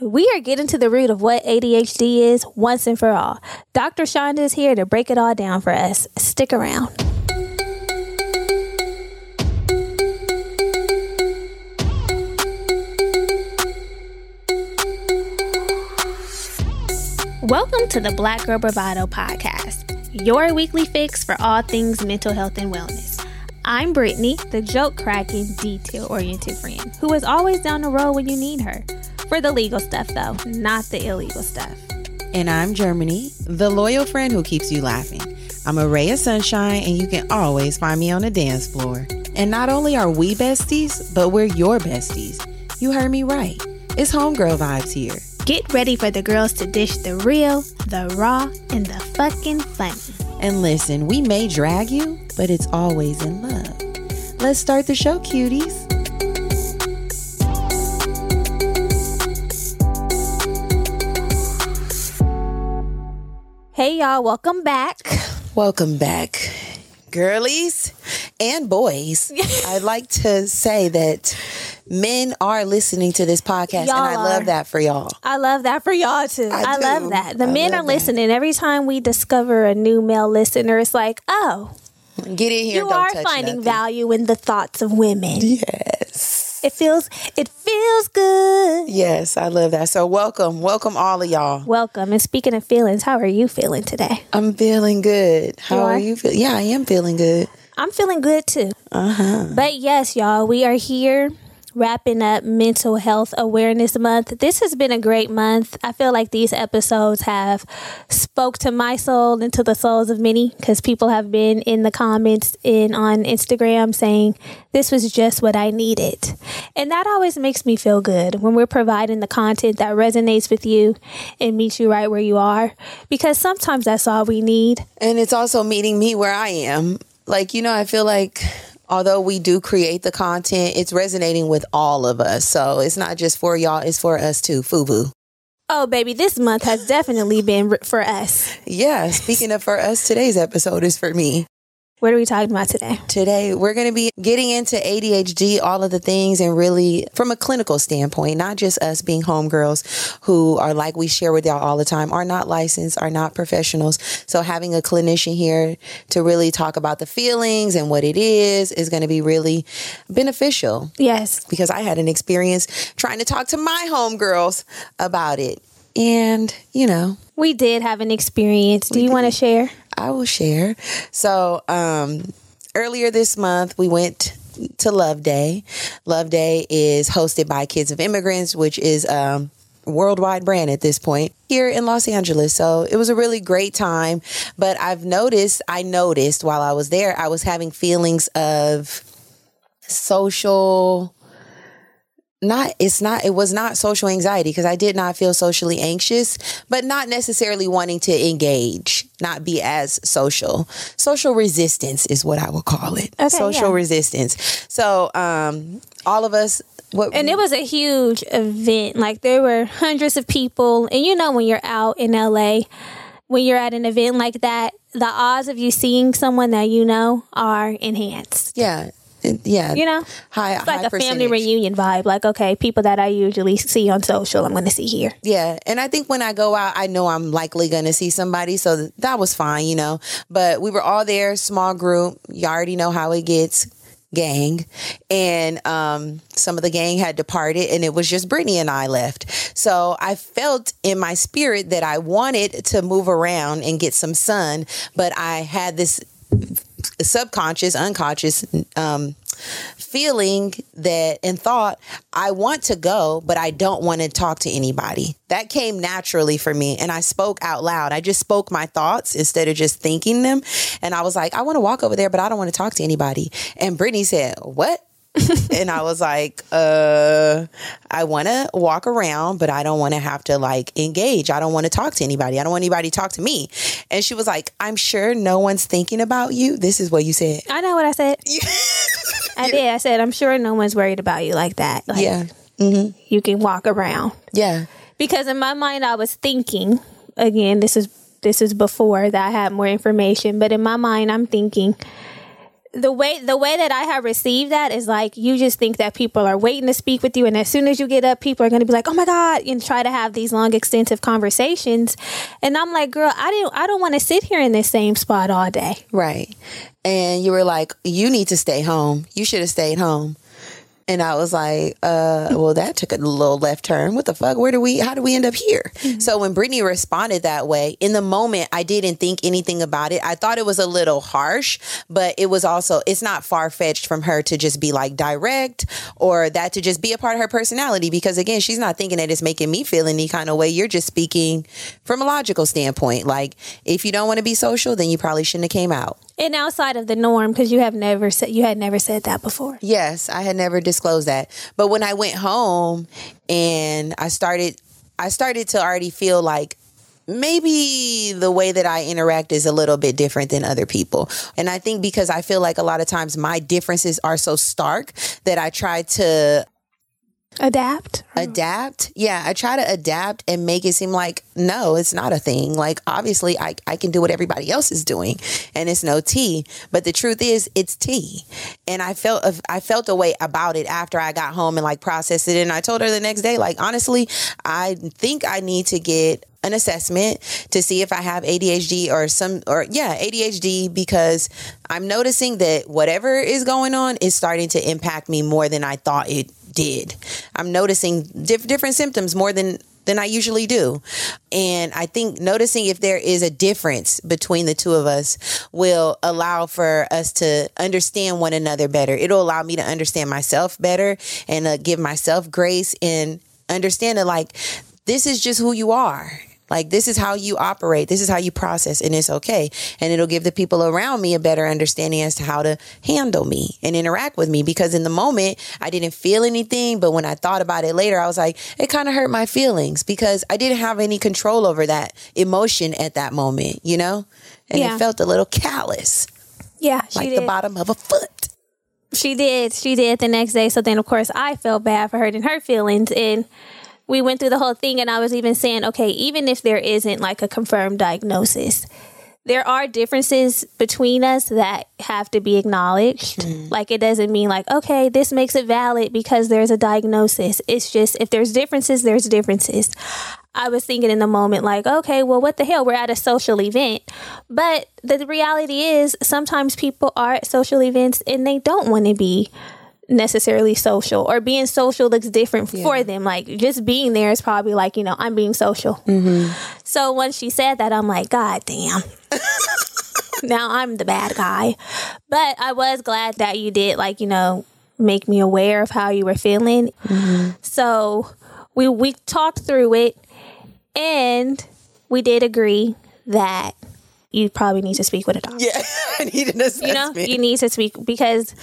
We are getting to the root of what ADHD is once and for all. Dr. Chanda is here to break it all down for us. Stick around. Welcome to the Black Girl Bravado podcast, your weekly fix for all things mental health and wellness. I'm Brittany, the joke cracking, detail oriented friend who is always down the road when you need her. For the legal stuff, though, not the illegal stuff. And I'm Germany, the loyal friend who keeps you laughing. I'm a ray of sunshine, and you can always find me on the dance floor. And not only are we besties, but we're your besties. You heard me right. It's homegirl vibes here. Get ready for the girls to dish the real, the raw, and the fucking funny. And listen, we may drag you, but it's always in love. Let's start the show, cuties. Hey, y'all, welcome back. Welcome back, girlies and boys. I'd like to say that men are listening to this podcast, Y'all and I love are. that for y'all. I love that for y'all too. I I, love that. The I men are that. listening. Every time we discover a new male listener, it's like, oh, Get in here. you are finding nothing. value in the thoughts of women. Yes. It feels it feels good. Yes, I love that. So welcome, welcome all of y'all. Welcome. And speaking of feelings, how are you feeling today? I'm feeling good. How You are? are? you feeling? Yeah, I am feeling good. I'm feeling good too. Uh-huh. But yes, y'all, we are here wrapping up Mental Health Awareness Month. This has been a great month. I feel like these episodes have spoke to my soul and to the souls of many because people have been in the comments in on Instagram saying this was just what I needed. And that always makes me feel good when we're providing the content that resonates with you and meets you right where you are because sometimes that's all we need. And it's also meeting me where I am. Like, you know, I feel like although we do create the content, it's resonating with all of us. So it's not just for y'all, it's for us too. Fubu. Oh, baby, this month has definitely been for us. Yeah, speaking of for us, today's episode is for me. What are we talking about today? Today, we're going to be getting into ADHD, all of the things, and really from a clinical standpoint, not just us being homegirls who are like we share with y'all all the time, are not licensed, are not professionals. So, having a clinician here to really talk about the feelings and what it is is going to be really beneficial Yes. because I had an experience trying to talk to my homegirls about it. And, you know, We did have an experience. Do you want to share? I will share. So, um, earlier this month, we went to Love Day. Love Day is hosted by Kids of Immigrants, which is um, a worldwide brand at this point here in Los Angeles. So it was a really great time. But I've noticed, I noticed while I was there, I was having feelings of social not it's not it was not social anxiety because I did not feel socially anxious, but not necessarily wanting to engage, not be as social. Social resistance is what I would call it. Okay, social yeah. resistance. So um all of us what And it was a huge event. Like there were hundreds of people. And you know, when you're out in LA, when you're at an event like that, the odds of you seeing someone that you know are enhanced. yeah. Yeah. You know? high, It's like high a family reunion vibe. Like, okay, people that I usually see on social, I'm going to see here. Yeah, and I think when I go out, I know I'm likely going to see somebody, so that was fine, you know. But we were all there, small group. You already know how it gets, gang, and um, some of the gang had departed, and it was just Brittany and I left. So I felt in my spirit that I wanted to move around and get some sun, but I had this subconscious, unconscious um, feeling that and thought, I want to go, but I don't want to talk to anybody. That came naturally for me. And I spoke out loud. I just spoke my thoughts instead of just thinking them. And I was like, I want to walk over there, but I don't want to talk to anybody. And Brittany said, What? And I was like, uh, I want to walk around, but I don't want to have to like engage. I don't want to talk to anybody. I don't want anybody to talk to me. And she was like, I'm sure no one's thinking about you. This is what you said. I know what I said. I did. I said, I'm sure no one's worried about you like that. Like, Yeah. You can walk around. Yeah. because in my mind I was thinking again this is this is before that I had more information but in my mind I'm thinking the way the way that I have received that is like you just think that people are waiting to speak with you, and as soon as you get up, people are going to be like, "Oh my god!" and try to have these long, extensive conversations. And I'm like, "Girl, I didn't. I don't want to sit here in this same spot all day." Right. And you were like, "You need to stay home. You should have stayed home." And I was like, uh, well, that took a little left turn. What the fuck? Where do we, how do we end up here? Mm-hmm. So when Brittany responded that way, in the moment, I didn't think anything about it. I thought it was a little harsh, but it was also, it's not far fetched from her to just be like direct or that to just be a part of her personality. Because again, she's not thinking that it's making me feel any kind of way. You're just speaking from a logical standpoint. Like, if you don't want to be social, then you probably shouldn't have came out and outside of the norm because you have never said you had never said that before yes i had never disclosed that but when i went home and i started i started to already feel like maybe the way that I interact is a little bit different than other people. And I think because I feel like a lot of times my differences are so stark that I try to adapt? Adapt? Yeah i try to adapt and make it seem like no it's not a thing. Like obviously i, I can do what everybody else is doing and it's no tea but the truth is it's tea and i felt i felt a way about it after i got home and like processed it. And i told her the next day like honestly i think i need to get an assessment to see if I have ADHD or some or yeah, ADHD because I'm noticing that whatever is going on is starting to impact me more than I thought it did. I'm noticing diff- different symptoms more than than I usually do. And I think noticing if there is a difference between the two of us will allow for us to understand one another better. It'll allow me to understand myself better and uh, give myself grace and understand that like this is just who you are like this is how you operate. This is how you process and it's okay. And it'll give the people around me a better understanding as to how to handle me and interact with me because in the moment I didn't feel anything, but when I thought about it later I was like it kind of hurt my feelings because I didn't have any control over that emotion at that moment, you know? And yeah. it felt a little callous. Yeah, like did. the bottom of a foot. She did. She did the next day. So then of course I felt bad for hurting her feelings and we went through the whole thing and I was even saying, okay, even if there isn't like a confirmed diagnosis, there are differences between us that have to be acknowledged. Mm. Like it doesn't mean like, okay, this makes it valid because there's a diagnosis. It's just if there's differences, there's differences. I was thinking in the moment, like, okay, well, what the hell? We're at a social event. But the reality is, sometimes people are at social events and they don't want to be necessarily social or being social looks different yeah. for them. Like just being there is probably like, you know, I'm being social. Mm-hmm. So once she said that, I'm like, God damn. now I'm the bad guy. But I was glad that you did, like, you know, make me aware of how you were feeling. Mm-hmm. So we we talked through it and we did agree that you probably need to speak with a doctor. Yeah, I need an assessment. You know, you need to speak because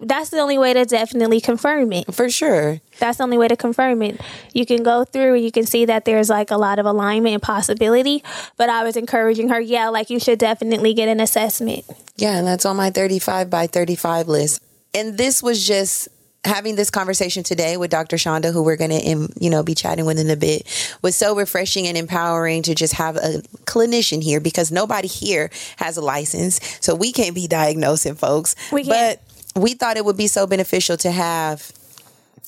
that's the only way to definitely confirm it. For sure. That's the only way to confirm it. You can go through and you can see that there's like a lot of alignment and possibility. But I was encouraging her, yeah, like you should definitely get an assessment. Yeah, and that's on my 35 by 35 list. And this was just having this conversation today with Dr. Chanda, who we're going to, you know, be chatting with in a bit, was so refreshing and empowering to just have a clinician here because nobody here has a license, so we can't be diagnosing folks. We can't. But we thought it would be so beneficial to have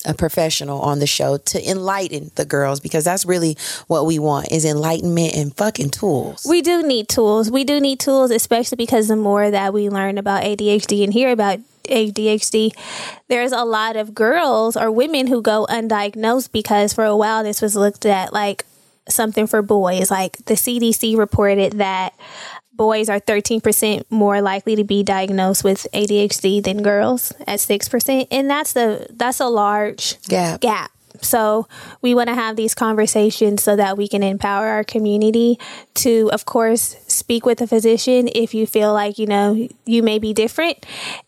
a professional on the show to enlighten the girls because that's really what we want is enlightenment and fucking tools. We do need tools. We do need tools, especially because the more that we learn about ADHD and hear about ADHD, there's a lot of girls or women who go undiagnosed because for a while this was looked at like something for boys. Like the CDC reported that boys are 13% more likely to be diagnosed with ADHD than girls at 6%. And that's the that's a large gap. gap. So we want to have these conversations so that we can empower our community to, of course, speak with a physician if you feel like, you know, you may be different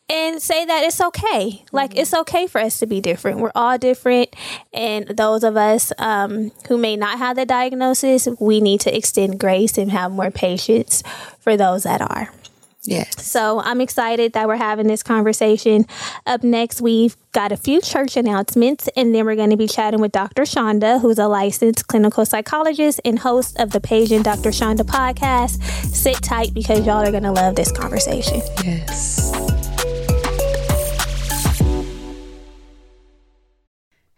and say that it's okay. Like, it's okay for us to be different. We're all different. And those of us um, who may not have the diagnosis, we need to extend grace and have more patience for those that are. Yes. So I'm excited that we're having this conversation. Up next, we've got a few church announcements, and then we're going to be chatting with Dr. Chanda, who's a licensed clinical psychologist and host of the Paige and Dr. Chanda podcast. Sit tight because y'all are going to love this conversation. Yes.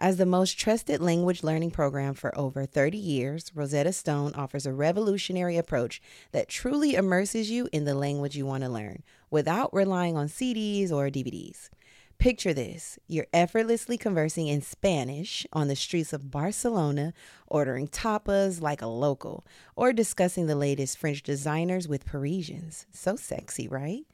As the most trusted language learning program for over 30 years, Rosetta Stone offers a revolutionary approach that truly immerses you in the language you want to learn without relying on CDs or DVDs. Picture this you're effortlessly conversing in Spanish on the streets of Barcelona, ordering tapas like a local, or discussing the latest French designers with Parisians. So sexy, right?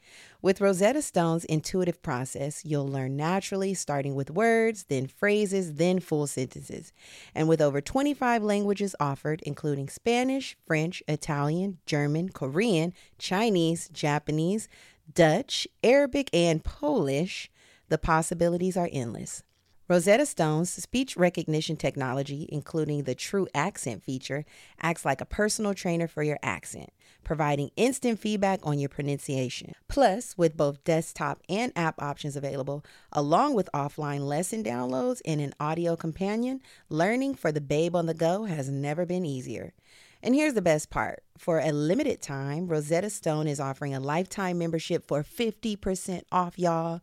With Rosetta Stone's intuitive process, you'll learn naturally, starting with words, then phrases, then full sentences. And with over 25 languages offered, including Spanish, French, Italian, German, Korean, Chinese, Japanese, Dutch, Arabic, and Polish, the possibilities are endless. Rosetta Stone's speech recognition technology, including the True Accent feature, acts like a personal trainer for your accent, providing instant feedback on your pronunciation. Plus, with both desktop and app options available, along with offline lesson downloads and an audio companion, learning for the babe on the go has never been easier. And here's the best part for a limited time, Rosetta Stone is offering a lifetime membership for 50% off, y'all.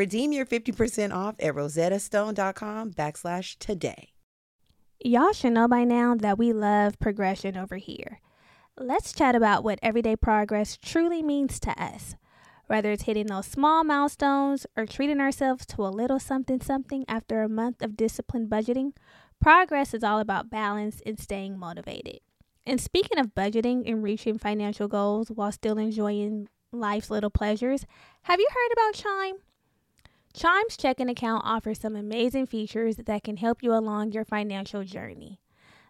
Redeem your 50% off at rosettastone.com backslash today. Y'all should know by now that we love progression over here. Let's chat about what everyday progress truly means to us. Whether it's hitting those small milestones or treating ourselves to a little something something after a month of disciplined budgeting, progress is all about balance and staying motivated. And speaking of budgeting and reaching financial goals while still enjoying life's little pleasures, have you heard about Chime? Chime's checking account offers some amazing features that can help you along your financial journey.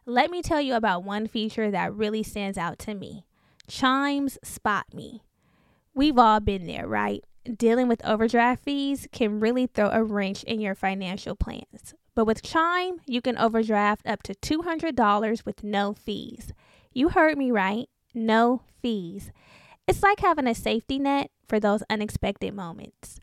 Let me tell you about one feature that really stands out to me Chime's Spot Me. We've all been there, right? Dealing with overdraft fees can really throw a wrench in your financial plans. But with Chime, you can overdraft up to $200 with no fees. You heard me right, no fees. It's like having a safety net for those unexpected moments.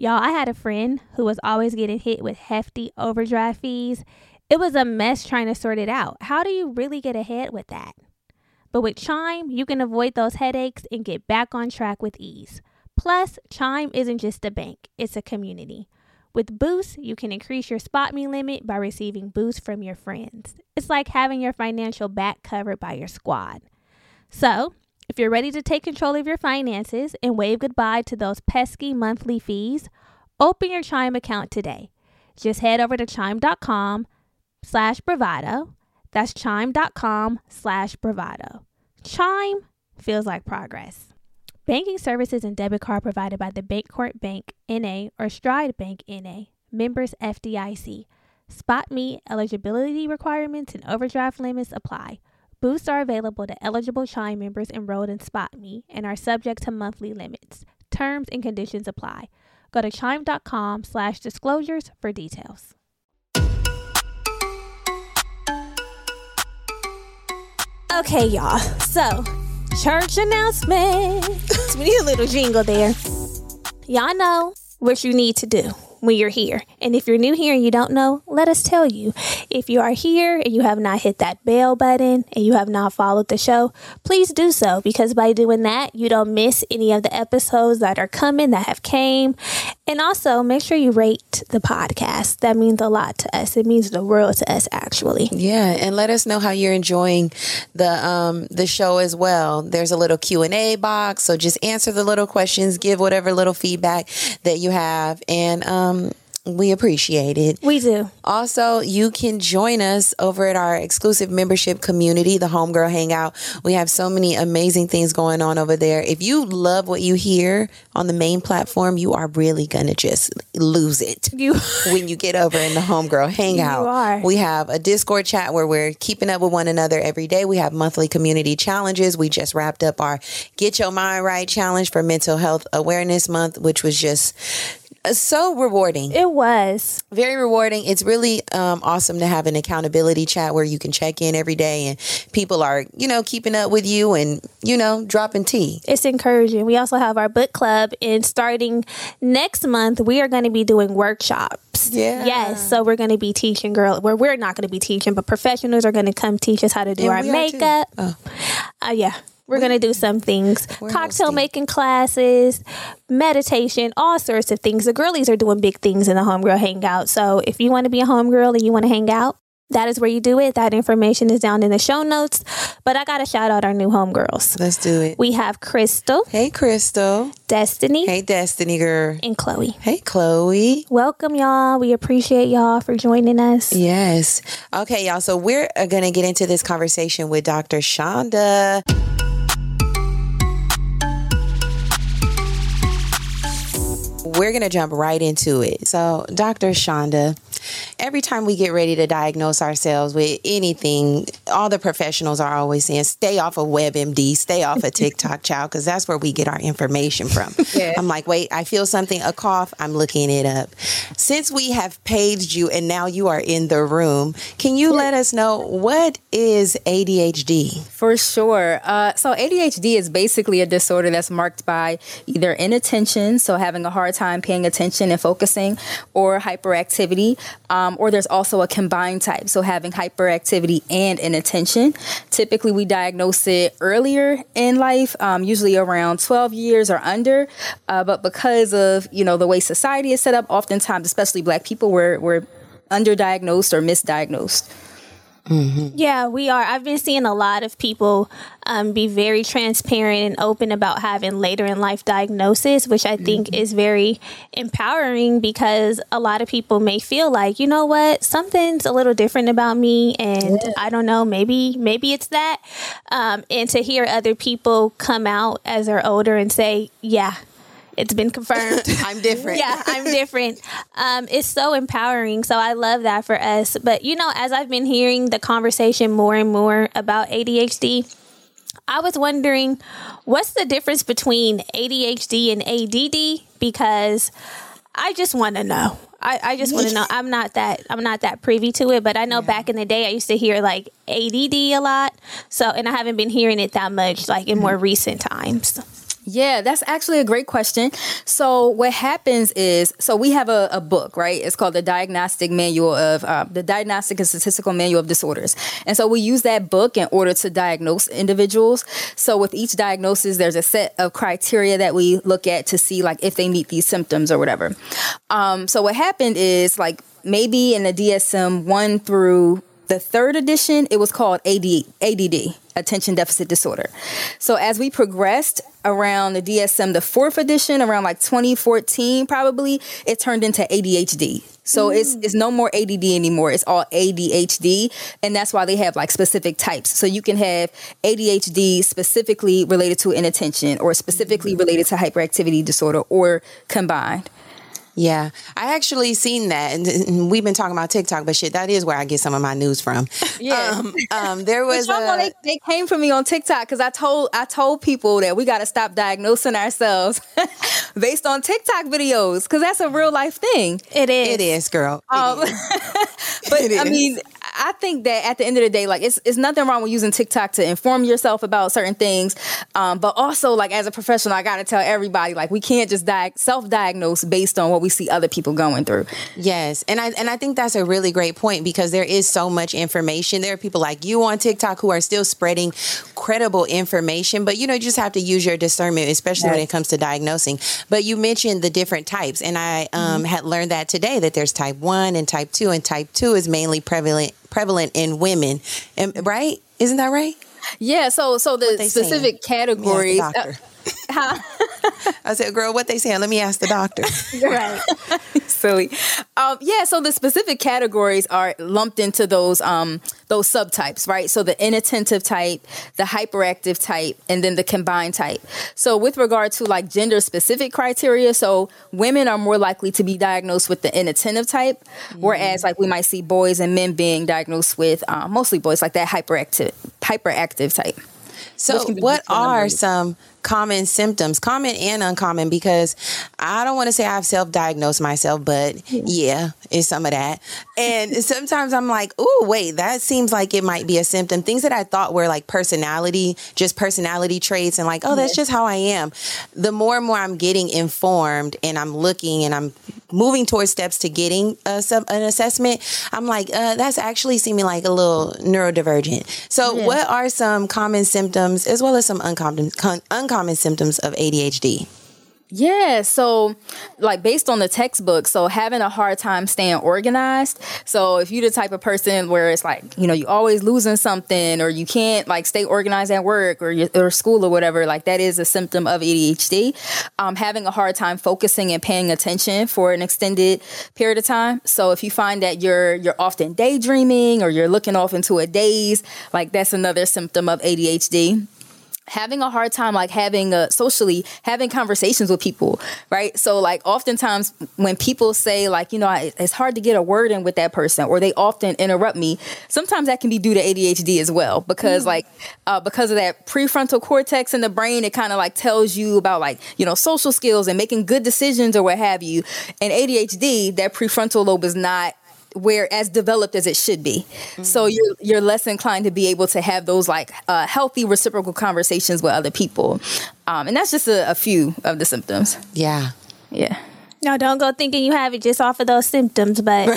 Y'all, I had a friend who was always getting hit with hefty overdraft fees. It was a mess trying to sort it out. How do you really get ahead with that? But with Chime, you can avoid those headaches and get back on track with ease. Plus, Chime isn't just a bank, it's a community. With Boost, you can increase your spot me limit by receiving boosts from your friends. It's like having your financial back covered by your squad. So, if you're ready to take control of your finances and wave goodbye to those pesky monthly fees, open your Chime account today. Just head over to chime.com slash bravado. That's chime.com slash bravado. Chime feels like progress. Banking services and debit card provided by the Bancorp Bank NA or Stride Bank NA, members FDIC. Spot me eligibility requirements and overdraft limits apply. Boosts are available to eligible Chime members enrolled in SpotMe and are subject to monthly limits. Terms and conditions apply. Go to chime.com slash disclosures for details. Okay, y'all. So, church announcement. we need a little jingle there. Y'all know what you need to do when you're here. And if you're new here and you don't know, let us tell you. If you are here and you have not hit that bell button and you have not followed the show, please do so because by doing that, you don't miss any of the episodes that are coming that have came. And also make sure you rate the podcast. That means a lot to us. It means the world to us actually. Yeah, and let us know how you're enjoying the um the show as well. There's a little Q&A box, so just answer the little questions, give whatever little feedback that you have and um Um, we appreciate it. We do. Also, you can join us over at our exclusive membership community, the Homegirl Hangout. We have so many amazing things going on over there. If you love what you hear on the main platform, you are really going to just lose it You when you get over in the Homegirl Hangout. You are. We have a Discord chat where we're keeping up with one another every day. We have monthly community challenges. We just wrapped up our Get Your Mind Right challenge for Mental Health Awareness Month, which was just so rewarding it was. very rewarding. It's really um, awesome to have an accountability chat where you can check in every day and people are, you know, keeping up with you and, you know, dropping tea. It's encouraging. We also have our book club and starting next month we are going to be doing workshops. Yeah. Yes, so we're going to be teaching girl where we're not going to be teaching, but professionals are going to come teach us how to do And our we are too. makeup. Oh. Uh, yeah. We're going to do some things cocktail making classes, meditation, all sorts of things. The girlies are doing big things in the Homegirl Hangout. So if you want to be a homegirl and you want to hang out, that is where you do it. That information is down in the show notes. But I got to shout out our new homegirls. Let's do it. We have Crystal, Hey, Crystal. Destiny, Hey, Destiny girl. and Chloe. Hey, Chloe. Welcome, y'all. We appreciate y'all for joining us. Yes. Okay, y'all. So we're uh, going to get into this conversation with Dr. Chanda. We're going to jump right into it. So, Dr. Chanda, every time we get ready to diagnose ourselves with anything, all the professionals are always saying, stay off of WebMD, stay off of TikTok, child, because that's where we get our information from. Yeah. I'm like, wait, I feel something, a cough, I'm looking it up. Since we have paged you and now you are in the room, can you let us know what is ADHD? For sure. Uh, so ADHD is basically a disorder that's marked by either inattention, so having a hard time paying attention and focusing, or hyperactivity. Um, or there's also a combined type, so having hyperactivity and inattention. Typically, we diagnose it earlier in life, um, usually around 12 years or under. Uh, but because of you know the way society is set up, oftentimes, especially Black people, we're we're underdiagnosed or misdiagnosed. Yeah, we are. I've been seeing a lot of people um, be very transparent and open about having later in life diagnosis, which I think is very empowering because a lot of people may feel like, you know what, something's a little different about me, and I don't know, maybe maybe it's that. Um, and to hear other people come out as they're older and say, yeah. It's been confirmed. I'm different. yeah, I'm different. Um, it's so empowering. So I love that for us. But you know, as I've been hearing the conversation more and more about ADHD, I was wondering what's the difference between ADHD and ADD because I just want to know. I, I just want to know. I'm not that I'm not that privy to it, but I know back in the day I used to hear like ADD a lot. So and I haven't been hearing it that much like in more recent times. Yeah, that's actually a great question. So, what happens is, so we have a, a book, right? It's called the Diagnostic Manual of uh, the Diagnostic and Statistical Manual of Disorders, and so we use that book in order to diagnose individuals. So, with each diagnosis, there's a set of criteria that we look at to see like if they meet these symptoms or whatever. Um, so, what happened is like maybe in the DSM one through the third edition, it was called AD, ADD, attention deficit disorder. So as we progressed around the DSM, the fourth edition, around like 2014, probably, it turned into ADHD. So it's it's no more ADD anymore. It's all ADHD, and that's why they have like specific types. So you can have ADHD specifically related to inattention, or specifically related to hyperactivity disorder, or combined. Yeah, I actually seen that, and- and we've been talking about TikTok, but shit, that is where I get some of my news from. Yeah. um, um, there was y'all know a, they, they came for me on TikTok because I told I told people that we got to stop diagnosing ourselves based on TikTok videos because that's a real life thing. It is. it is, girl. It Um, is. But It I mean, I think that at the end of the day, like it's it's nothing wrong with using TikTok to inform yourself about certain things, um, but also like as a professional, I got to tell everybody like we can't just di- self-diagnose based on what we see other people going through. Yes, and I and I think that's a really great point because there is so much information. There are people like you on TikTok who are still spreading credible information, but you know you just have to use your discernment, especially when it comes to diagnosing. But you mentioned the different types, and I um, had learned that today that there's type one and type two, and type two is mainly prevalent prevalent in women, and, right? Isn't that right? Yeah. So so the specific saying? categories. Yes, the doctor. uh, huh? I said, girl, what they saying? Let me ask the doctor. right. Silly. Um, yeah, so the specific categories are lumped into those um, those subtypes, right? So the inattentive type, the hyperactive type, and then the combined type. So with regard to like gender specific criteria, so women are more likely to be diagnosed with the inattentive type, mm-hmm. whereas like we might see boys and men being diagnosed with um, mostly boys like that hyperactive hyperactive type. So, what are some common symptoms, common and uncommon, because I don't want to say I've self diagnosed myself, but yeah, it's some of that. And sometimes I'm like, oh, wait, that seems like it might be a symptom. Things that I thought were like personality, just personality traits, and like, oh, that's just how I am. The more and more I'm getting informed and I'm looking and I'm moving towards steps to getting a, an assessment, I'm like, uh, that's actually seeming like a little neurodivergent. So, yeah. what are some common symptoms as well as some uncommon, uncommon uncommon symptoms of ADHD? Yeah, so like based on the textbook, so having a hard time staying organized. So if you're the type of person where it's like, you know, you always losing something or you can't like stay organized at work or your, or school or whatever, like that is a symptom of ADHD. Um, having a hard time focusing and paying attention for an extended period of time. So if you find that you're you're often daydreaming or you're looking off into a daze, like that's another symptom of ADHD having a hard time like having a socially having conversations with people right so like oftentimes when people say like you know it's hard to get a word in with that person or they often interrupt me sometimes that can be due to adhd as well because mm. like uh, because of that prefrontal cortex in the brain it kind of like tells you about like you know social skills and making good decisions or what have you and adhd that prefrontal lobe is not where as developed as it should be. Mm-hmm. So you're you're less inclined to be able to have those like uh, healthy reciprocal conversations with other people, um, and that's just a, a few of the symptoms. Yeah, yeah. No, don't go thinking you have it just off of those symptoms, but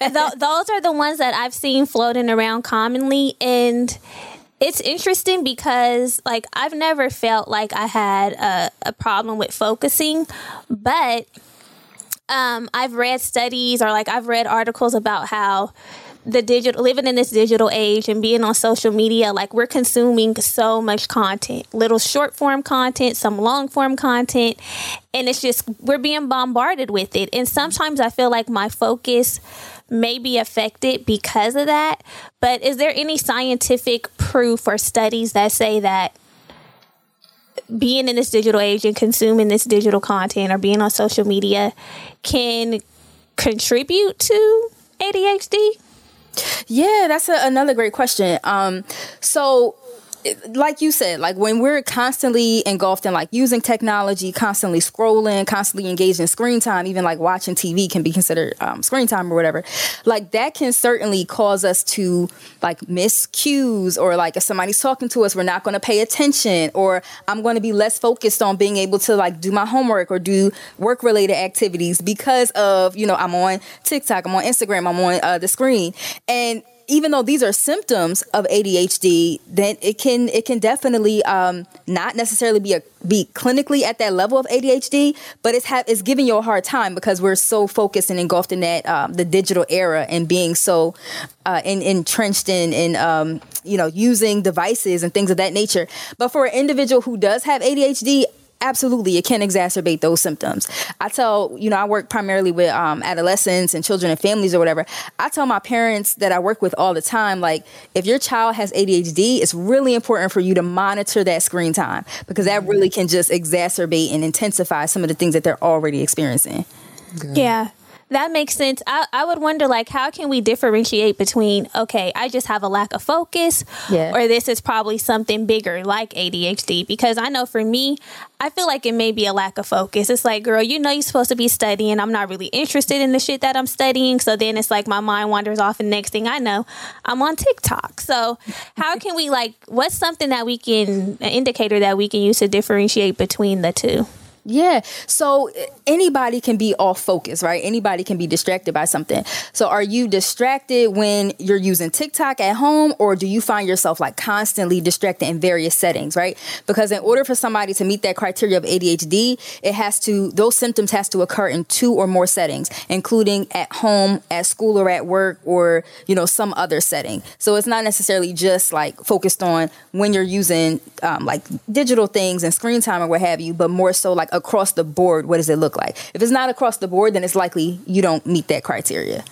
th- those are the ones that I've seen floating around commonly. And it's interesting because, like, I've never felt like I had a, a problem with focusing, but um, I've read studies or like I've read articles about how the digital living in this digital age and being on social media like we're consuming so much content little short form content some long form content and it's just we're being bombarded with it. And sometimes i feel like my focus may be affected because of that but is there any scientific proof or studies that say that being in this digital age and consuming this digital content or being on social media can contribute to ADHD? Yeah, that's a, another great question. Um, so like you said, like when we're constantly engulfed in like using technology, constantly scrolling, constantly engaged in screen time, even like watching TV can be considered um, screen time or whatever. Like that can certainly cause us to like miss cues or like if somebody's talking to us, we're not going to pay attention or I'm going to be less focused on being able to like do my homework or do work related activities because of, you know, I'm on TikTok, I'm on Instagram, I'm on uh, the screen. And even though these are symptoms of ADHD, then it can it can definitely um, not necessarily be a be clinically at that level of ADHD, but it's ha- it's giving you a hard time because we're so focused and engulfed in that um, the digital era and being so uh, in, entrenched in in um, you know using devices and things of that nature. But for an individual who does have ADHD, absolutely it can exacerbate those symptoms. I tell you know i work primarily with um, adolescents and children and families or whatever. I tell my parents that i work with all the time like if your child has adhd it's really important for you to monitor that screen time because that really can just exacerbate and intensify some of the things that they're already experiencing. Yeah that makes sense. I, I would wonder, like, how can we differentiate between, okay, I just have a lack of focus, yeah. or this is probably something bigger like ADHD? Because I know for me, I feel like it may be a lack of focus. It's like, girl, you know, you're supposed to be studying. I'm not really interested in the shit that I'm studying. So then it's like my mind wanders off, and next thing I know, I'm on TikTok. So, how can we, like, what's something that we can, an indicator that we can use to differentiate between the two? Yeah. So anybody can be off focus, right? Anybody can be distracted by something. So are you distracted when you're using TikTok at home or do you find yourself like constantly distracted in various settings, right? Because in order for somebody to meet that criteria of ADHD, it has to those symptoms has to occur in two or more settings, including at home, at school or at work or, you know, some other setting. So it's not necessarily just like focused on when you're using um, like digital things and screen time or what have you, but more so like across the board, what does it look like? If it's not across the board, then it's likely you don't meet that criteria.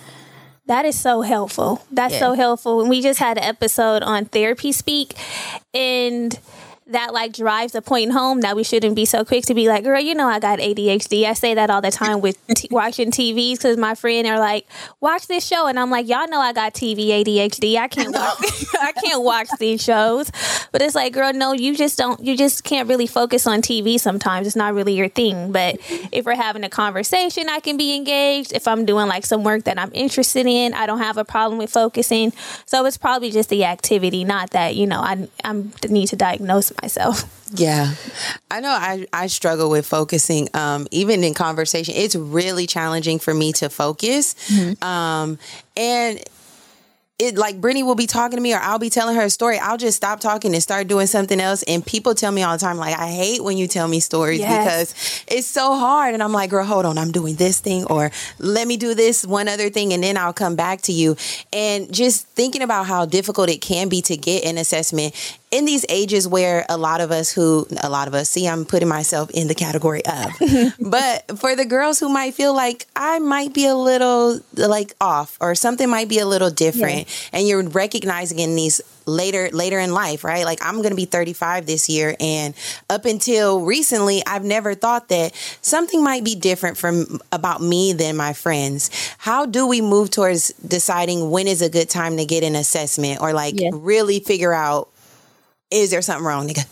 That is so helpful. That's yeah. so helpful. And we just had an episode on therapy speak and that like drives the point home that we shouldn't be so quick to be like, girl, you know, I got ADHD. I say that all the time with t- watching TVs because my friend are like, watch this show, and I'm like, y'all know I got TV ADHD. I can't watch, I can't watch these shows. But it's like, girl, no, you just don't. You just can't really focus on TV sometimes. It's not really your thing. But if we're having a conversation, I can be engaged. If I'm doing like some work that I'm interested in, I don't have a problem with focusing. So it's probably just the activity, not that you know I I'm need to diagnose myself. Yeah. I know I, I struggle with focusing. Um, even in conversation, it's really challenging for me to focus. Mm-hmm. Um, and it like Brittany will be talking to me or I'll be telling her a story. I'll just stop talking and start doing something else. And people tell me all the time, like, I hate when you tell me stories yes. because it's so hard. And I'm like, girl, hold on, I'm doing this thing or let me do this one other thing and then I'll come back to you. And just thinking about how difficult it can be to get an assessment in these ages where a lot of us who a lot of us see i'm putting myself in the category of but for the girls who might feel like i might be a little like off or something might be a little different yeah. and you're recognizing in these later later in life right? Like i'm going to be 35 this year and up until recently i've never thought that something might be different from about me than my friends. How do we move towards deciding when is a good time to get an assessment or like really figure out is there something wrong, nigga?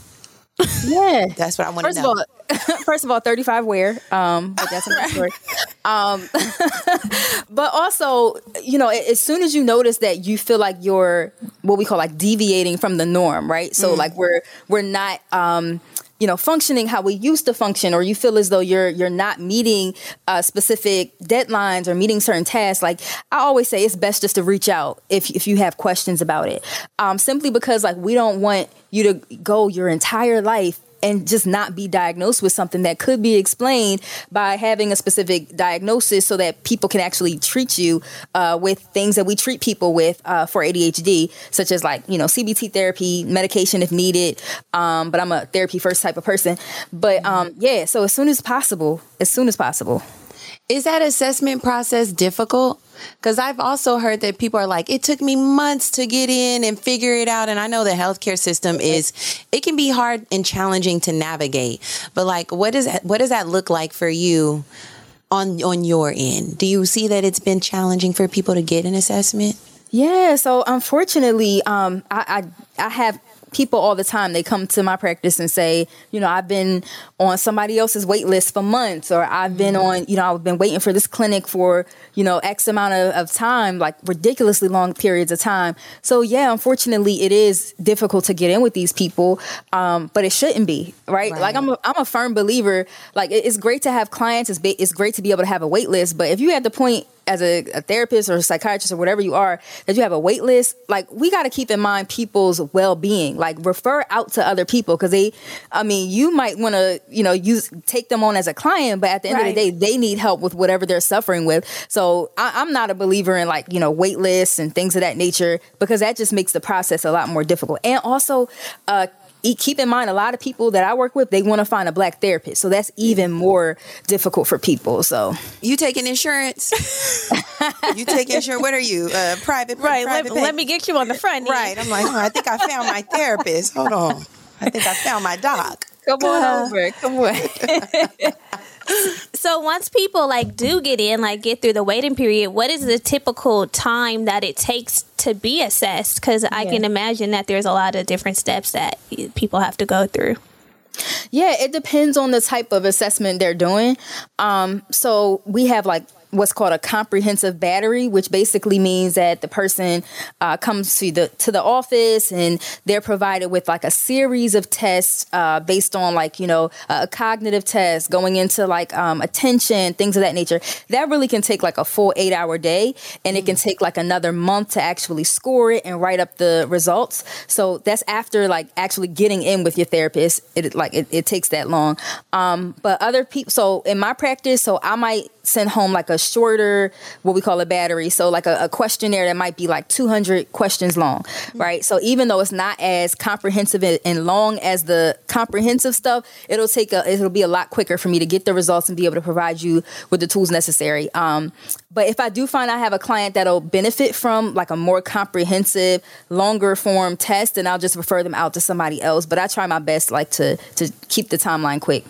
Yeah, that's what I want to know. Of all, first of all, thirty five where, um, but that's another story. Um, but also, you know, as soon as you notice that you feel like you're what we call like deviating from the norm, right? So mm. like we're we're not um you know functioning how we used to function or you feel as though you're you're not meeting uh, specific deadlines or meeting certain tasks like i always say it's best just to reach out if, if you have questions about it. Um, simply because like we don't want you to go your entire life and just not be diagnosed with something that could be explained by having a specific diagnosis so that people can actually treat you uh, with things that we treat people with uh, for ADHD, such as like, you know, CBT therapy, medication if needed. Um, but I'm a therapy first type of person. But um, yeah, so as soon as possible, as soon as possible. Is that assessment process difficult? Because I've also heard that people are like, it took me months to get in and figure it out. And I know the healthcare system is, it can be hard and challenging to navigate. But like, what does that, what does that look like for you on on your end? Do you see that it's been challenging for people to get an assessment? Yeah. So unfortunately, um, I, I I have people all the time they come to my practice and say you know i've been on somebody else's wait list for months or i've been mm-hmm. on you know i've been waiting for this clinic for you know x amount of, of time like ridiculously long periods of time so yeah unfortunately it is difficult to get in with these people um, but it shouldn't be right, right. like I'm a, I'm a firm believer like it's great to have clients it's, it's great to be able to have a wait list but if you at the point as a, a, therapist or a psychiatrist or whatever you are that you have a wait list like we got to keep in mind people's well-being. Like refer out to other people because they i mean you might want to you know use take them on as a client but at the end right. of the day they need help with whatever they're suffering with. So I, am not a believer in like you know wait lists and things of that nature because that just makes the process a lot more difficult. And also uh, keep in mind a lot of people that I work with they want to find a black therapist. So that's even more difficult for people so. You taking insurance? You take insurance? What are you uh, private right private let, let, me get you on the front right I'm like oh, I think I found my therapist. Hold on. I think I found my doc. Come on uh, over. come on so once people like do get in, like get through the waiting period, what is the typical time that it takes to be assessed? Because I can imagine that there's a lot of different steps that people have to go through. Yeah, it depends on the type of assessment they're doing. Um, so we have like what's called a comprehensive battery, which basically means that the person uh, comes to the to the office and they're provided with like a series of tests uh, based on like you know a cognitive test, going into like um, attention, things of that nature. That really can take like a full eight hour day, and it can take like another month to actually score it and write up the results. So that's after like actually getting in with your therapist. It like it, it takes that long. Um, but other people, so in my practice, so I might send home like a shorter, what we call a battery. So like a, a questionnaire that might be like 200 questions long, mm-hmm. right? So even though it's not as comprehensive and long as the comprehensive stuff, it'll take a, it'll be a lot quicker for me to get the results and be able to provide you with the tools necessary. Um, but if I do find I have a client that'll benefit from like a more comprehensive, longer form test, then I'll just refer them out to somebody else. But I try my best like to to keep the timeline quick.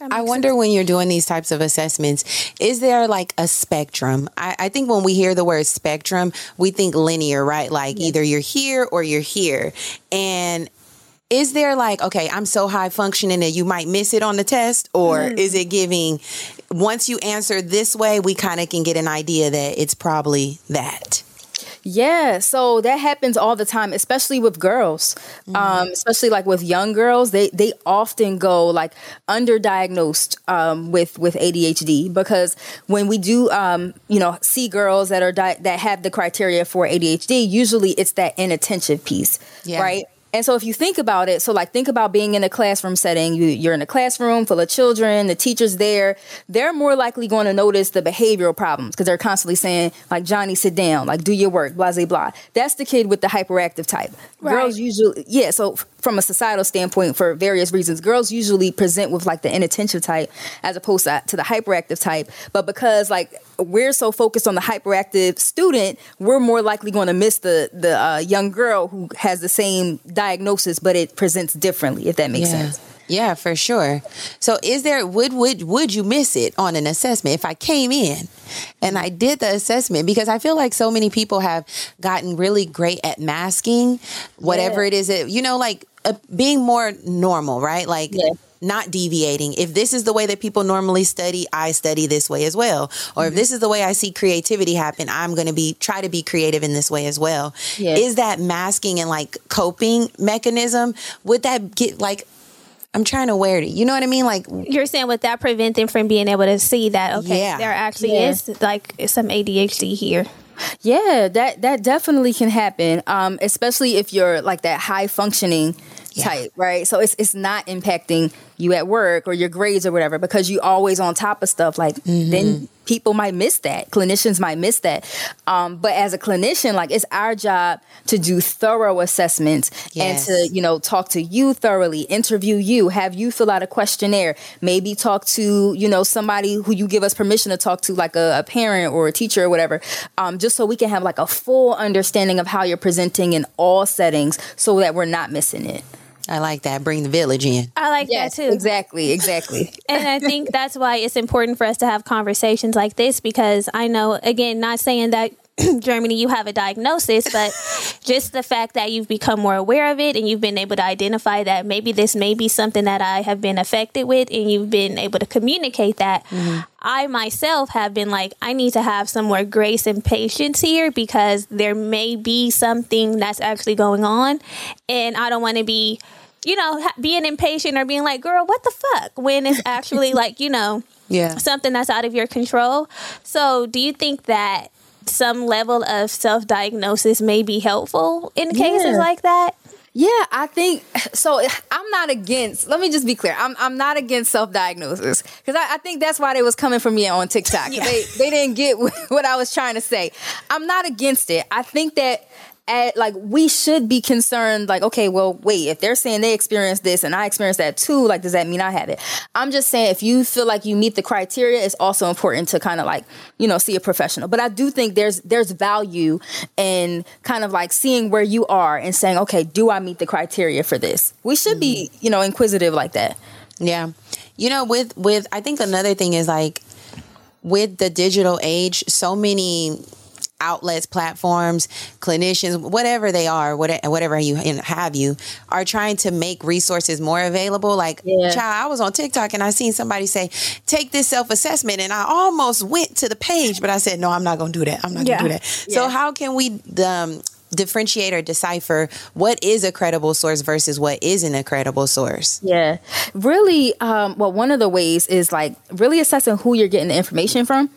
I wonder sense. when you're doing these types of assessments, is there like a spectrum? I, I, think when we hear the word spectrum, we think linear, right? Like either you're here or you're here. And is there like, okay, I'm so high functioning that you might miss it on the test? Or mm. is it giving, once you answer this way, we kind of can get an idea that it's probably that? Yeah, so that happens all the time, especially with girls. Mm-hmm. Um, especially like with young girls, they they often go like underdiagnosed um, with with ADHD because when we do um, you know see girls that are di- that have the criteria for ADHD, usually it's that inattention piece, yeah. right? And so if you think about it, so like think about being in a classroom setting, you, you're in a classroom full of children, the teacher's there, they're more likely going to notice the behavioral problems because they're constantly saying, like, Johnny, sit down, like, do your work, blah, blah, blah. That's the kid with the hyperactive type. Right. Girls usually, yeah, so from a societal standpoint, for various reasons, girls usually present with like the inattentive type as opposed to, to the hyperactive type. But because like we're so focused on the hyperactive student, we're more likely going to miss the the uh, young girl who has the same diagnosis, but it presents differently. If that makes yeah. sense. Yeah, for sure. So is there would would would you miss it on an assessment if I came in and I did the assessment because I feel like so many people have gotten really great at masking whatever yeah. it is that you know like uh, being more normal, right? Like yeah not deviating. If this is the way that people normally study, I study this way as well. Or mm-hmm. if this is the way I see creativity happen, I'm going to be try to be creative in this way as well. Yes. Is that masking and like coping mechanism? Would that get like I'm trying to wear it. You know what I mean? Like you're saying, would that prevent them from being able to see that? Okay, yeah. there actually yeah. is like some ADHD here. Yeah, that that definitely can happen. Um, especially if you're like that high functioning yeah. type, right? So it's it's not impacting you at work or your grades or whatever because you're always on top of stuff. Like mm-hmm. then people might miss that. Clinicians might miss that. Um, but as a clinician, like it's our job to do thorough assessments yes. and to, you know, talk to you thoroughly, interview you, have you fill out a questionnaire, maybe talk to, you know, somebody who you give us permission to talk to, like a, a parent or a teacher or whatever, um, just so we can have like a full understanding of how you're presenting in all settings so that we're not missing it. I like that. Bring the village in. I like yes, that too. Exactly, exactly. and I think that's why it's important for us to have conversations like this because I know, again, not saying that Germany, you have a diagnosis, but just the fact that you've become more aware of it and you've been able to identify that maybe this may be something that I have been affected with, and you've been able to communicate that. Mm-hmm. I myself have been like, I need to have some more grace and patience here because there may be something that's actually going on, and I don't want to be you know, being impatient or being like, girl, what the fuck? When it's actually like, you know, yeah. something that's out of your control. So, do you think that some level of self diagnosis may be helpful in yeah. cases like that? Yeah, I think so. I'm not against. Let me just be clear. I'm I'm not against self diagnosis because I, I, think that's why they was coming for me on TikTok. Yeah. They they didn't get what I was trying to say. I'm not against it. I think that at, like we should be concerned like okay well wait if they're saying they experienced this and i experienced that too like does that mean i have it? I'm just saying if you feel like you meet the criteria it's also important to kind of like you know see a professional. But i do think there's there's value in kind of like seeing where you are and saying okay do i meet the criteria for this? We should mm-hmm. be you know inquisitive like that. Yeah. You know with with i think another thing is like with the digital age so many outlets, platforms, clinicians, whatever they are, whatever, whatever you have you, are trying to make resources more available. Like, Yeah. child, I was on TikTok and I seen somebody say, "Take this self assessment," and I almost went to the page, but I said, "No, I'm not going to do that. I'm not Yeah. going to do that." So, how can we? Um, differentiate or decipher what is a credible source versus what isn't a credible source Yeah. Really, um, well, one of the ways is like really assessing who you're getting the information from.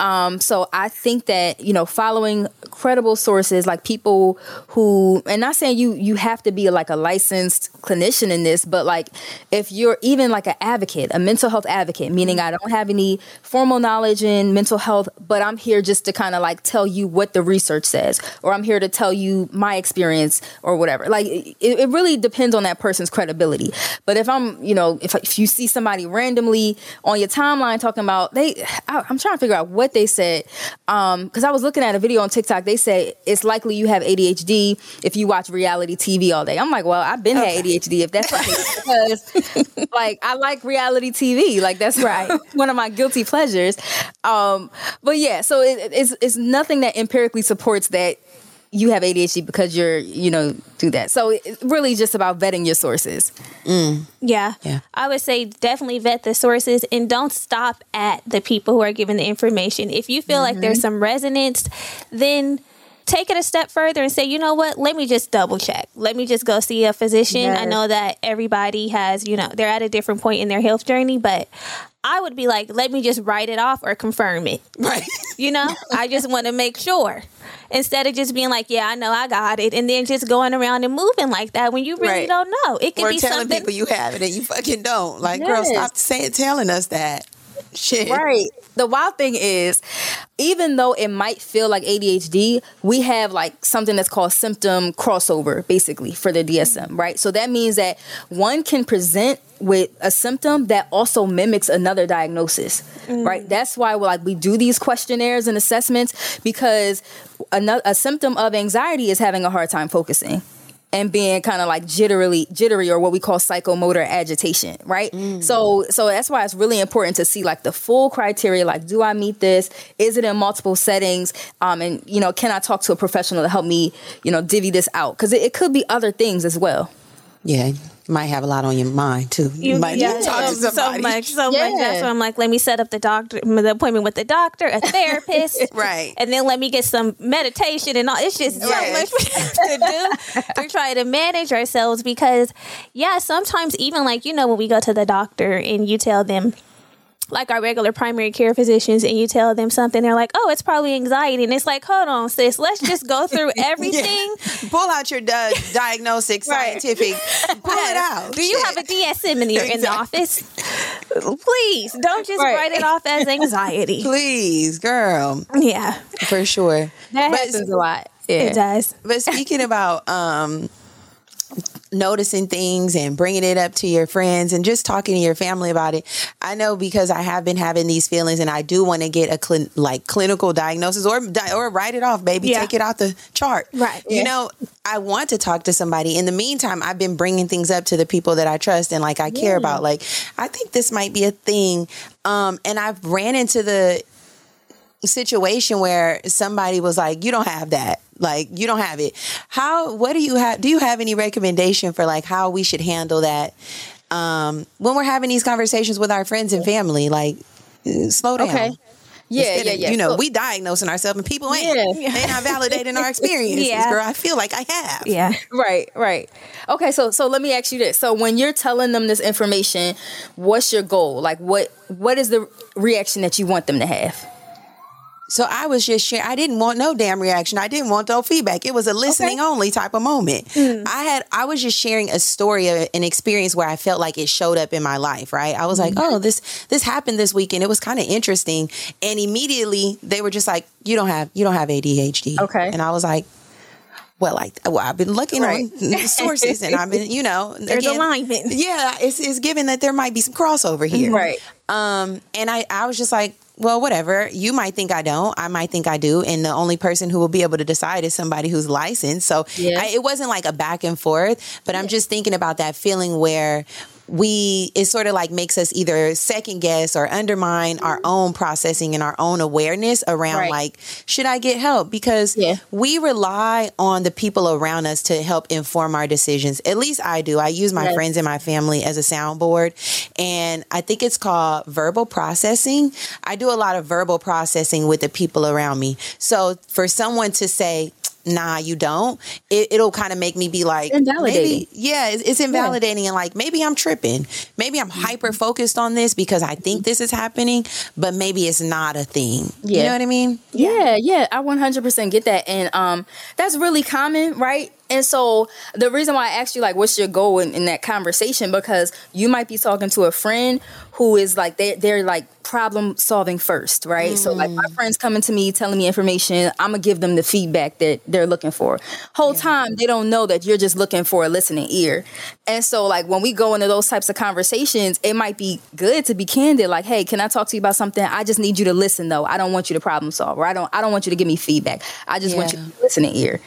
Um, so I think that, you know, following credible sources like people who and not saying you you have to be like a licensed clinician in this, but like if you're even like an advocate, a mental health advocate, meaning I don't have any formal knowledge in mental health, but I'm here just to kind of like tell you what the research says, or I'm here to tell you my experience or whatever. Like it, it really depends on that person's credibility. But if I'm, you know, if, if you see somebody randomly on your timeline talking about they, I, I'm trying to figure out what they said. Um, because I was looking at a video on TikTok. They say it's likely you have ADHD if you watch reality TV all day. I'm like, well, I've been had ADHD if that's right, because like I like reality TV. Like that's right, one of my guilty pleasures. Um, but yeah, so it, it's it's nothing that empirically supports that you have ADHD because you're, you know, do that. So it's really just about vetting your sources. Mm. Yeah. Yeah. I would say definitely vet the sources and don't stop at the people who are giving the information. If you feel like there's mm-hmm. some resonance, then take it a step further and say, you know what, let me just double check. Let me just go see a physician. I know that everybody has, you know, they're at a different point in their health journey, but I would be like, let me just write it off or confirm it. right You know, I just want to make sure instead of just being like, yeah, I know I got it, and then just going around and moving like that when you really Right. don't know. It could or be telling something. people you have it and you fucking don't like girl stop saying telling us that shit Right. The wild thing is, even though it might feel like ADHD, we have like something that's called symptom crossover, basically, for the DSM, right? So that means that one can present with a symptom that also mimics another diagnosis, mm. right? That's why we like we do these questionnaires and assessments because another a symptom of anxiety is having a hard time focusing and being kind of like jittery jittery or what we call psychomotor agitation right? So so that's why it's really important to see like the full criteria like do i meet this? Is it in multiple settings? Um and you know can i talk to a professional to help me you know divvy this out? Because it, it could be other things as well. Yeah might have a lot on your mind too you, might yeah, need to talk to um, somebody so much, so Yeah. much. That's why I'm like, let me set up the doctor, the appointment with the doctor, a therapist, Right. and then let me get some meditation and all. It's just so Right. much to do to try to manage ourselves because, yeah, sometimes even like you know when we go to the doctor and you tell them. Like our regular primary care physicians, and you tell them something, they're like, "Oh, it's probably anxiety," and it's like, "Hold on, sis, let's just go through everything." pull out your uh, diagnostic scientific pull it out. Do you have a DSM in, your, in the office? Please don't just Right. write it off as anxiety. please girl. Yeah, for sure. That But- happens a lot. yeah. it does. But speaking about um, noticing things and bringing it up to your friends and just talking to your family about it, I know because I have been having these feelings and I do want to get a clin- like clinical diagnosis or di- or write it off, baby. Yeah. Take it off the chart. Right. You Yeah. know, I want to talk to somebody. In the meantime, I've been bringing things up to the people that I trust and like I care about. Like, I think this might be a thing. Um, and I've ran into the situation where somebody was like, "You don't have that. Like, you don't have it." How? What do you have? Do you have any recommendation for like how we should handle that um, when we're having these conversations with our friends and family? Like, slow down. okay yeah yeah yeah You know, So- we diagnosing ourselves and people ain't. Yeah. They not validating our experiences, Yeah. girl. I feel like I have. Yeah. Right, right. Okay, so so let me ask you this. So when you're telling them this information, what's your goal? Like what what is the reaction that you want them to have? So I was just sharing. I didn't want no damn reaction. I didn't want no feedback. It was a listening only type of moment. Mm. I had. I was just sharing a story, a- an experience where I felt like it showed up in my life. Right. I was like, mm-hmm. oh, this this happened this weekend. It was kind of interesting. And immediately they were just like, you don't have you don't have ADHD. Okay. And I was like. Well, like, uh, well, I've been looking Right. on sources, and I've been, you know, There's alignment. Yeah, it's, it's given that there might be some crossover here, Right. um, and I, I was just like, well, whatever. You might think I don't. I might think I do. And the only person who will be able to decide is somebody who's licensed. So Yeah. I, it wasn't like a back and forth, but I'm just thinking about that feeling where we it sort of like makes us either second guess or undermine our mm-hmm. own processing and our own awareness around Right. like should I get help because Yeah. we rely on the people around us to help inform our decisions. At least I do. I use my Yes. friends and my family as a soundboard and I think it's called verbal processing. I do a lot of verbal processing with the people around me. So for someone to say Nah, you don't. It, it'll kind of make me be like, Invalidating. maybe- yeah, it's, it's invalidating and like maybe I'm tripping. Maybe I'm hyper focused on this because I think this is happening, but maybe it's not a thing. You know what I mean? Yeah, yeah, I 100% get that. And um that's really common, right? And so the reason why I asked you like what's your goal in, in that conversation because you might be talking to a friend who is like they they're like problem solving first, right? So like my mm. friends coming to me telling me information, I'm to give them the feedback that they're looking for. Whole time they don't know that you're just looking for a listening ear. And so like when we go into those types of conversations, it might be good to be candid like, "Hey, can I talk to you about something? I just need you to listen though. I don't want you to problem solve or I don't I don't want you to give me feedback. I just want you Yeah. to listen to ear."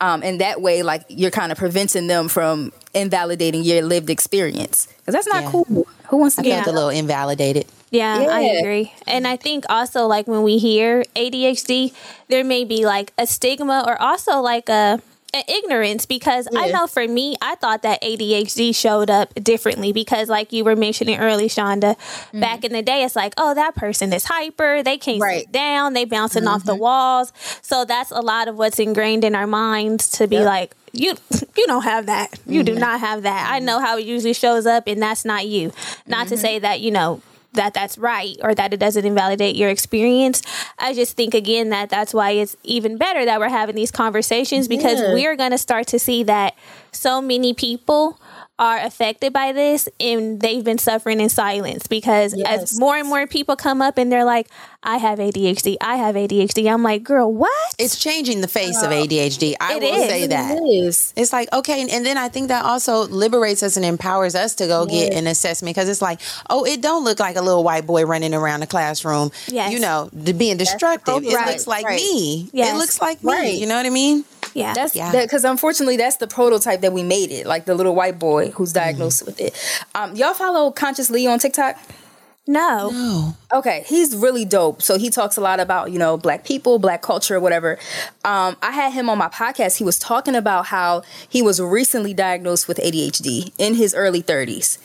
Um, and that way, like you're kind of preventing them from invalidating your lived experience because that's not Yeah. cool. Who wants to I get felt a little invalidated. Yeah, I agree. And I think also like when we hear ADHD, there may be like a stigma or also like a an ignorance because I know for me, I thought that ADHD showed up differently because like you were mentioning early, Chanda, back in the day, it's like, oh, that person is hyper, they can't Right. sit down, they bouncing off the mm-hmm. walls. So that's a lot of what's ingrained in our minds to be Yep. like, you you don't have that. You do mm-hmm. not have that. I mm-hmm. know how it usually shows up and that's not you. Not to say that, you know, that that's right or that it doesn't invalidate your experience. I just think again that that's why it's even better that we're having these conversations because Yeah. we are going to start to see that so many people are affected by this and they've been suffering in silence because Yes. as more and more people come up and they're like I have ADHD. I have ADHD. I'm like, "Girl, what?" It's changing the face of ADHD. I It will is. say that. It is. It's like, okay. And then I think that also liberates us and empowers us to go get an assessment because it's like, oh, it don't look like a little white boy running around the classroom, Yes. you know, d- being destructive. It right, looks like right. me. Yes. It looks like me. Right. You know what I mean? yeah. That's Yeah. because unfortunately that's the prototype that we made it, like the little white boy who's Mm-hmm. diagnosed with it. Um, y'all follow Conscious Lee on TikTok? no. Oh. Okay, he's really dope. So he talks a lot about, you know, black people, black culture, whatever. Um, I had him on my podcast. He was talking about how he was recently diagnosed with ADHD in his early 30s.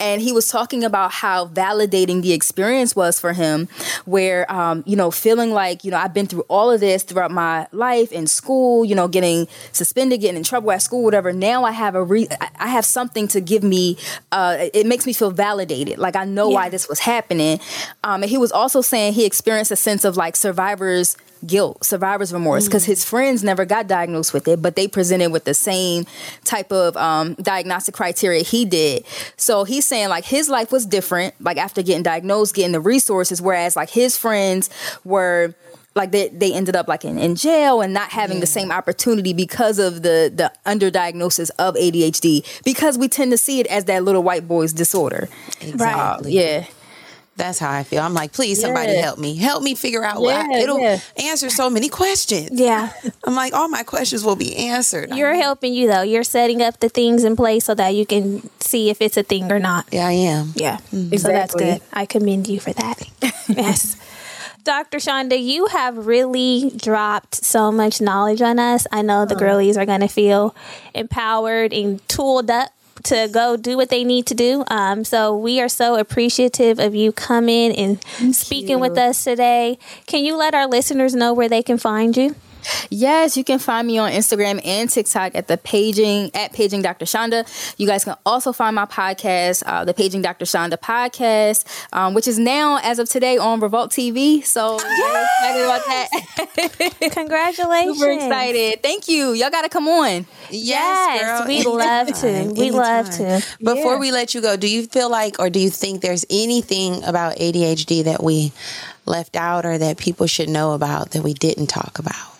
And he was talking about how validating the experience was for him, where, um, you know, feeling like, you know, I've been through all of this throughout my life in school, you know, getting suspended, getting in trouble at school, whatever. Now I have a re- I- have something to give me, uh, it makes me feel validated. Like I know why this was happening. Um, and he was also saying he experienced a sense of like survivor's guilt, survivor's remorse, because his friends never got diagnosed with it, but they presented with the same type of um, diagnostic criteria he did. So he's saying like his life was different, like after getting diagnosed, getting the resources, whereas like his friends were like they, they ended up like in, in jail and not having the same opportunity because of the the underdiagnosis of ADHD because we tend to see it as that little white boy's disorder. Exactly. Yeah. That's how I feel. I'm like, please, somebody Yeah. help me. Help me figure out what I, Yeah, it'll yeah. answer so many questions. Yeah. I'm like, all my questions will be answered. You're helping you though. You're setting up the things in place so that you can see if it's a thing or not. yeah, I am. Yeah. Mm-hmm. So that's good. I commend you for that. yes. Dr. Chanda, you have really dropped so much knowledge on us. I know the oh. girlies are going to feel empowered and tooled up to go do what they need to do. Um, so we are so appreciative of you coming and speaking with us today. Can you let our listeners know where they can find you? Yes, you can find me on Instagram and TikTok at the paging at paging Dr. Chanda. You guys can also find my podcast, uh, the Paging Dr. Chanda podcast, um, which is now as of today on Revolt TV. So very excited about that. Congratulations. Super excited. Thank you. Y'all got to come on. Yes, girl. we'd love to. We'd love to. Before Yeah. we let you go, do you feel like, or do you think there's anything about ADHD that we left out or that people should know about that we didn't talk about?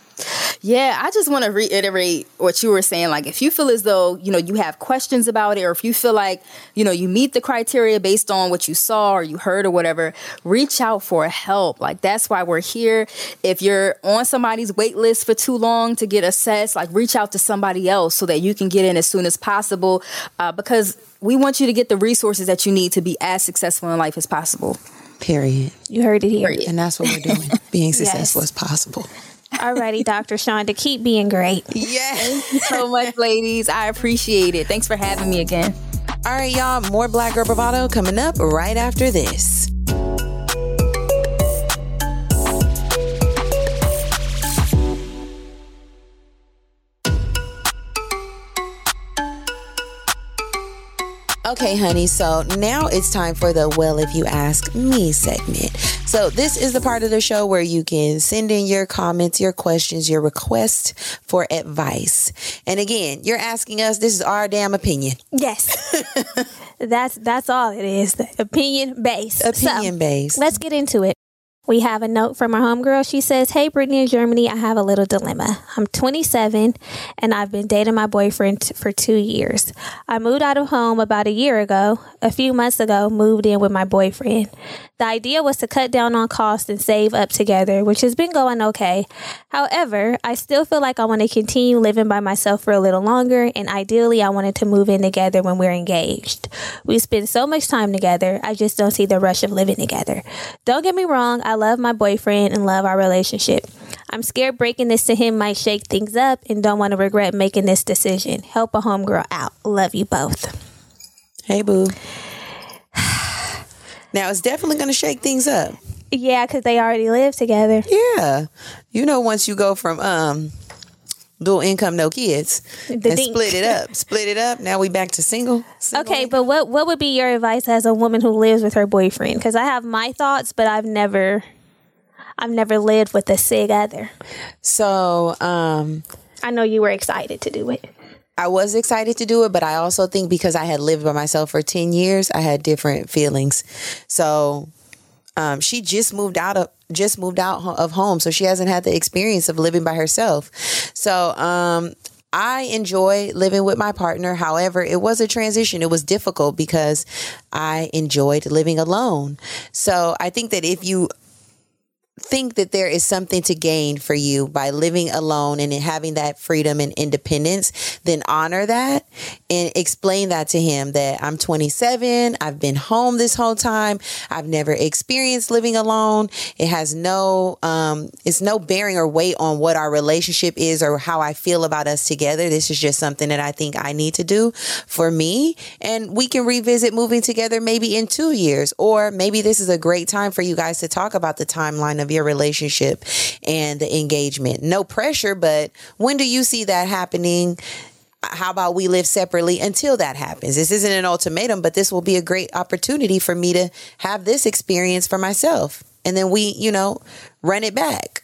Yeah, I just want to reiterate what you were saying. Like, if you feel as though, you know, you have questions about it, or if you feel like, you know, you meet the criteria based on what you saw or you heard or whatever, reach out for help. Like, that's why we're here. If you're on somebody's wait list for too long to get assessed, like, reach out to somebody else so that you can get in as soon as possible uh, because we want you to get the resources that you need to be as successful in life as possible. Period. You heard it here. And that's what we're doing. Being successful as possible. Alrighty, Dr. Sean, to keep being great. Yes. so much, ladies. I appreciate it. Thanks for having me again. All right, y'all. More Black Girl Bravado coming up right after this. Okay, honey, so now it's time for the Well If You Ask Me segment. So, this is the part of the show where you can send in your comments, your questions, your requests for advice. And again, you're asking us, this is our damn opinion. Yes. that's that's all it is. Opinion based. Opinion So, based. Let's get into it. We have a note from our homegirl. She says, Hey, Brittany in Germany, I have a little dilemma. I'm 27 and I've been dating my boyfriend for two years. I moved out of home about a year ago. A few months ago, moved in with my boyfriend. The idea was to cut down on costs and save up together, which has been going okay. However, I still feel like I want to continue living by myself for a little longer, and ideally, I wanted to move in together when we're engaged. We spend so much time together, I just don't see the rush of living together. Don't get me wrong, I love my boyfriend and love our relationship. I'm scared breaking this to him might shake things up and don't want to regret making this decision. Help a homegirl out. Love you both. Hey, boo. Now, it's definitely going to shake things up. Yeah, because they already live together. Yeah. You know, once you go from um dual income, no kids, The and dink. split it up, split it up. Now we back to single. single Okay, but what what would be your advice as a woman who lives with her boyfriend? Because I have my thoughts, but I've never, I've never lived with a sig other. so um, I know you were excited to do it. I was excited to do it, but I also think because I had lived by myself for ten years, I had different feelings. So um, she just moved out of just moved out of home, so she hasn't had the experience of living by herself. So um, I enjoy living with my partner. However, it was a transition. It was difficult because I enjoyed living alone. So I think that if you think that there is something to gain for you by living alone and having that freedom and independence, then honor that and explain that to him that I'm 27, I've been home this whole time, I've never experienced living alone. It has no um it's no bearing or weight on what our relationship is or how I feel about us together. This is just something that I think I need to do for me and we can revisit moving together maybe in 2 years or maybe this is a great time for you guys to talk about the timeline of your relationship and the engagement. No pressure, but when do you see that happening? How about we live separately until that happens? This isn't an ultimatum, but this will be a great opportunity for me to have this experience for myself. And then we, you know, run it back.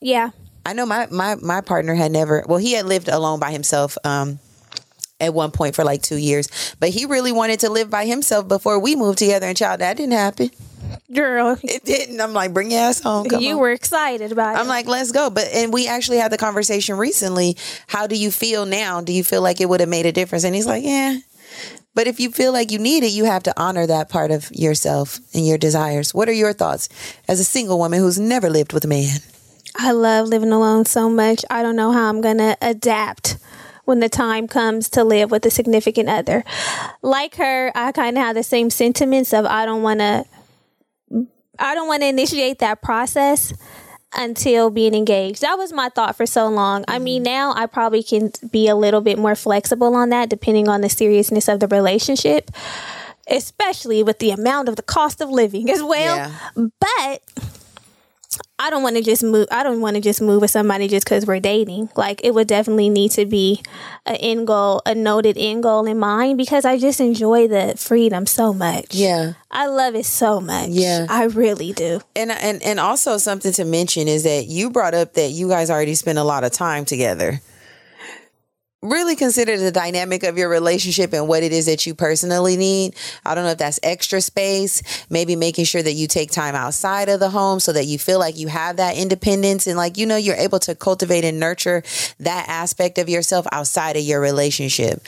Yeah, I know my my my partner had never well, he had lived alone by himself um at one point for like 2 years, but he really wanted to live by himself before we moved together and child that didn't happen. girl, It didn't. I'm like, bring your ass home. Come you on. were excited about it. I'm like, let's go. But and we actually had the conversation recently. How do you feel now? Do you feel like it would have made a difference? And he's like, yeah. But if you feel like you need it, you have to honor that part of yourself and your desires. What are your thoughts as a single woman who's never lived with a man? I love living alone so much. I don't know how I'm going to adapt when the time comes to live with a significant other. Like her, I kind of have the same sentiments of I don't want to I don't want to initiate that process until being engaged. That was my thought for so long. I mean, mm-hmm. now I probably can be a little bit more flexible on that depending on the seriousness of the relationship, especially with the amount of the cost of living as well. Yeah. But I don't want to just move. I don't want to just move with somebody just because we're dating. Like it would definitely need to be an end goal, a noted end goal in mind because I just enjoy the freedom so much. Yeah. I love it so much. Yeah. I really do. And and and also something to mention is that you brought up that you guys already spend a lot of time together. Really consider the dynamic of your relationship and what it is that you personally need. I don't know if that's extra space, maybe making sure that you take time outside of the home so that you feel like you have that independence and like you know you're able to cultivate and nurture that aspect of yourself outside of your relationship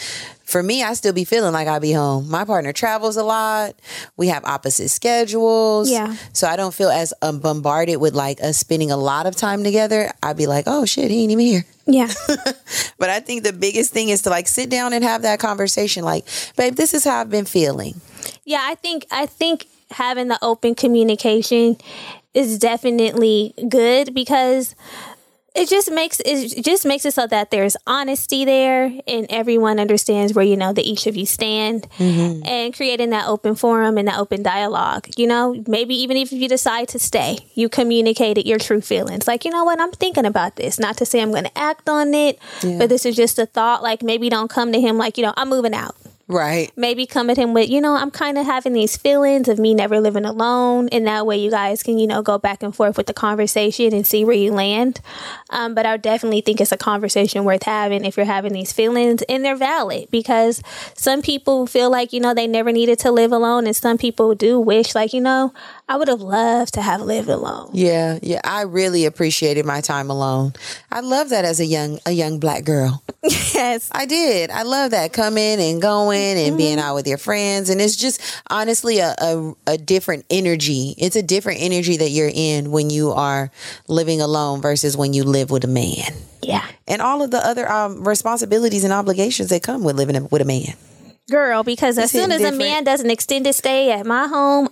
for me, I still be feeling like I be home. My partner travels a lot. We have opposite schedules. Yeah. So I don't feel as um, bombarded with like us spending a lot of time together. I'd be like, oh shit, he ain't even here. Yeah. But I think the biggest thing is to like sit down and have that conversation. Like, babe, this is how I've been feeling. Yeah, I think I think having the open communication is definitely good because it just makes it just makes it so that there's honesty there and everyone understands where you know that each of you stand mm-hmm. and creating that open forum and that open dialogue you know? Maybe even if you decide to stay you communicated your true feelings. Like you know what? I'm thinking about this. Not to say i'm going to act on it but this is just a thought. Like maybe don't come to him like you know i'm moving out Right. maybe come at him with, you know, I'm kind of having these feelings of me never living alone. And that way you guys can, you know, go back and forth with the conversation and see where you land. Um, but I definitely think it's a conversation worth having if you're having these feelings and they're valid because some people feel like, you know, they never needed to live alone. And some people do wish, like, you know, I would have loved to have lived alone. Yeah, yeah. I really appreciated my time alone. I love that as a young a young black girl. Yes. I did. I love that coming and going and being out with your friends, and it's just honestly a, a a different energy. It's a different energy that you're in when you are living alone versus when you live with a man, Yeah. and all of the other um, responsibilities and obligations that come with living with a man. Girl, because as soon as a man does an extended stay at my home,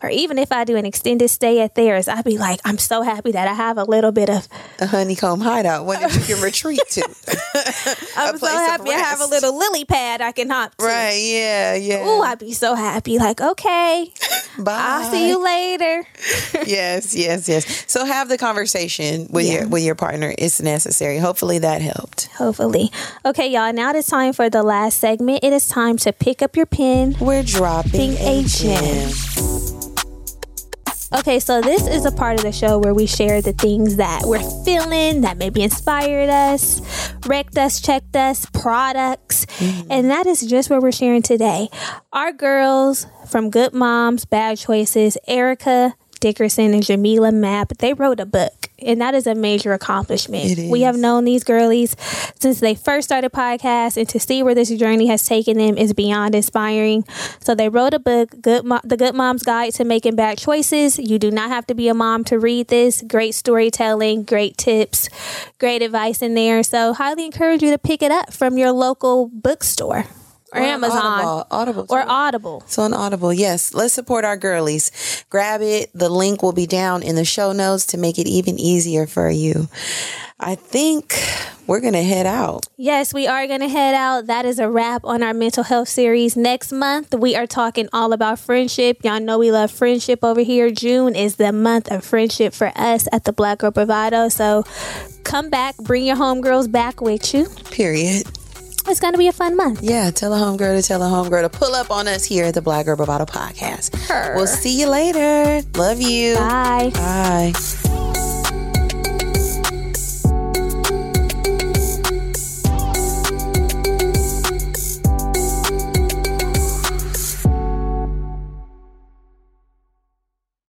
or even if I do an extended stay at theirs, I'd be like, I'm so happy that I have a little bit of A honeycomb hideout, one that you can retreat to. I'm so happy I have a little lily pad I can hop to. right? Yeah, yeah. oh I'd be so happy. Like, okay, Bye. I'll see you later. yes, yes, yes. So have the conversation with Yeah. your with your partner. It's necessary. Hopefully that helped. Hopefully. Okay, y'all, now it's time for the last segment. It is time to pick up your pen. We're dropping a gem. Okay, so this is a part of the show where we share the things that we're feeling, that maybe inspired us, wrecked us, checked us, products. Mm-hmm. And that is just what we're sharing today. Our girls from Good Moms, Bad Choices, Erica Dickerson and Jamilah Mapp, they wrote a book. And that is a major accomplishment. We have known these girlies since they first started podcasts, and to see where this journey has taken them is beyond inspiring. So they wrote a book, "Good Mo- The Good Mom's Guide to Making Bad Choices." You do not have to be a mom to read this. Great storytelling, great tips, great advice in there. So highly encourage you to pick it up from your local bookstore or, Or Amazon Audible, Audible or. Audible. So on Audible, yes. Let's support our girlies. Grab it. The link will be down in the show notes to make it even easier for you. I think we're gonna head out. Yes, we are going to head out. That is a wrap on our mental health series. Next month, we are talking all about friendship. Y'all know we love friendship over here. June is the month of friendship for us at the Black Girl Bravado. So come back, bring your homegirls back with you. Period. It's going to be a fun month. Yeah, tell a homegirl to tell a homegirl to pull up on us here at the Black Girl Bravado podcast. Purr. We'll see you later. Love you. Bye. Bye.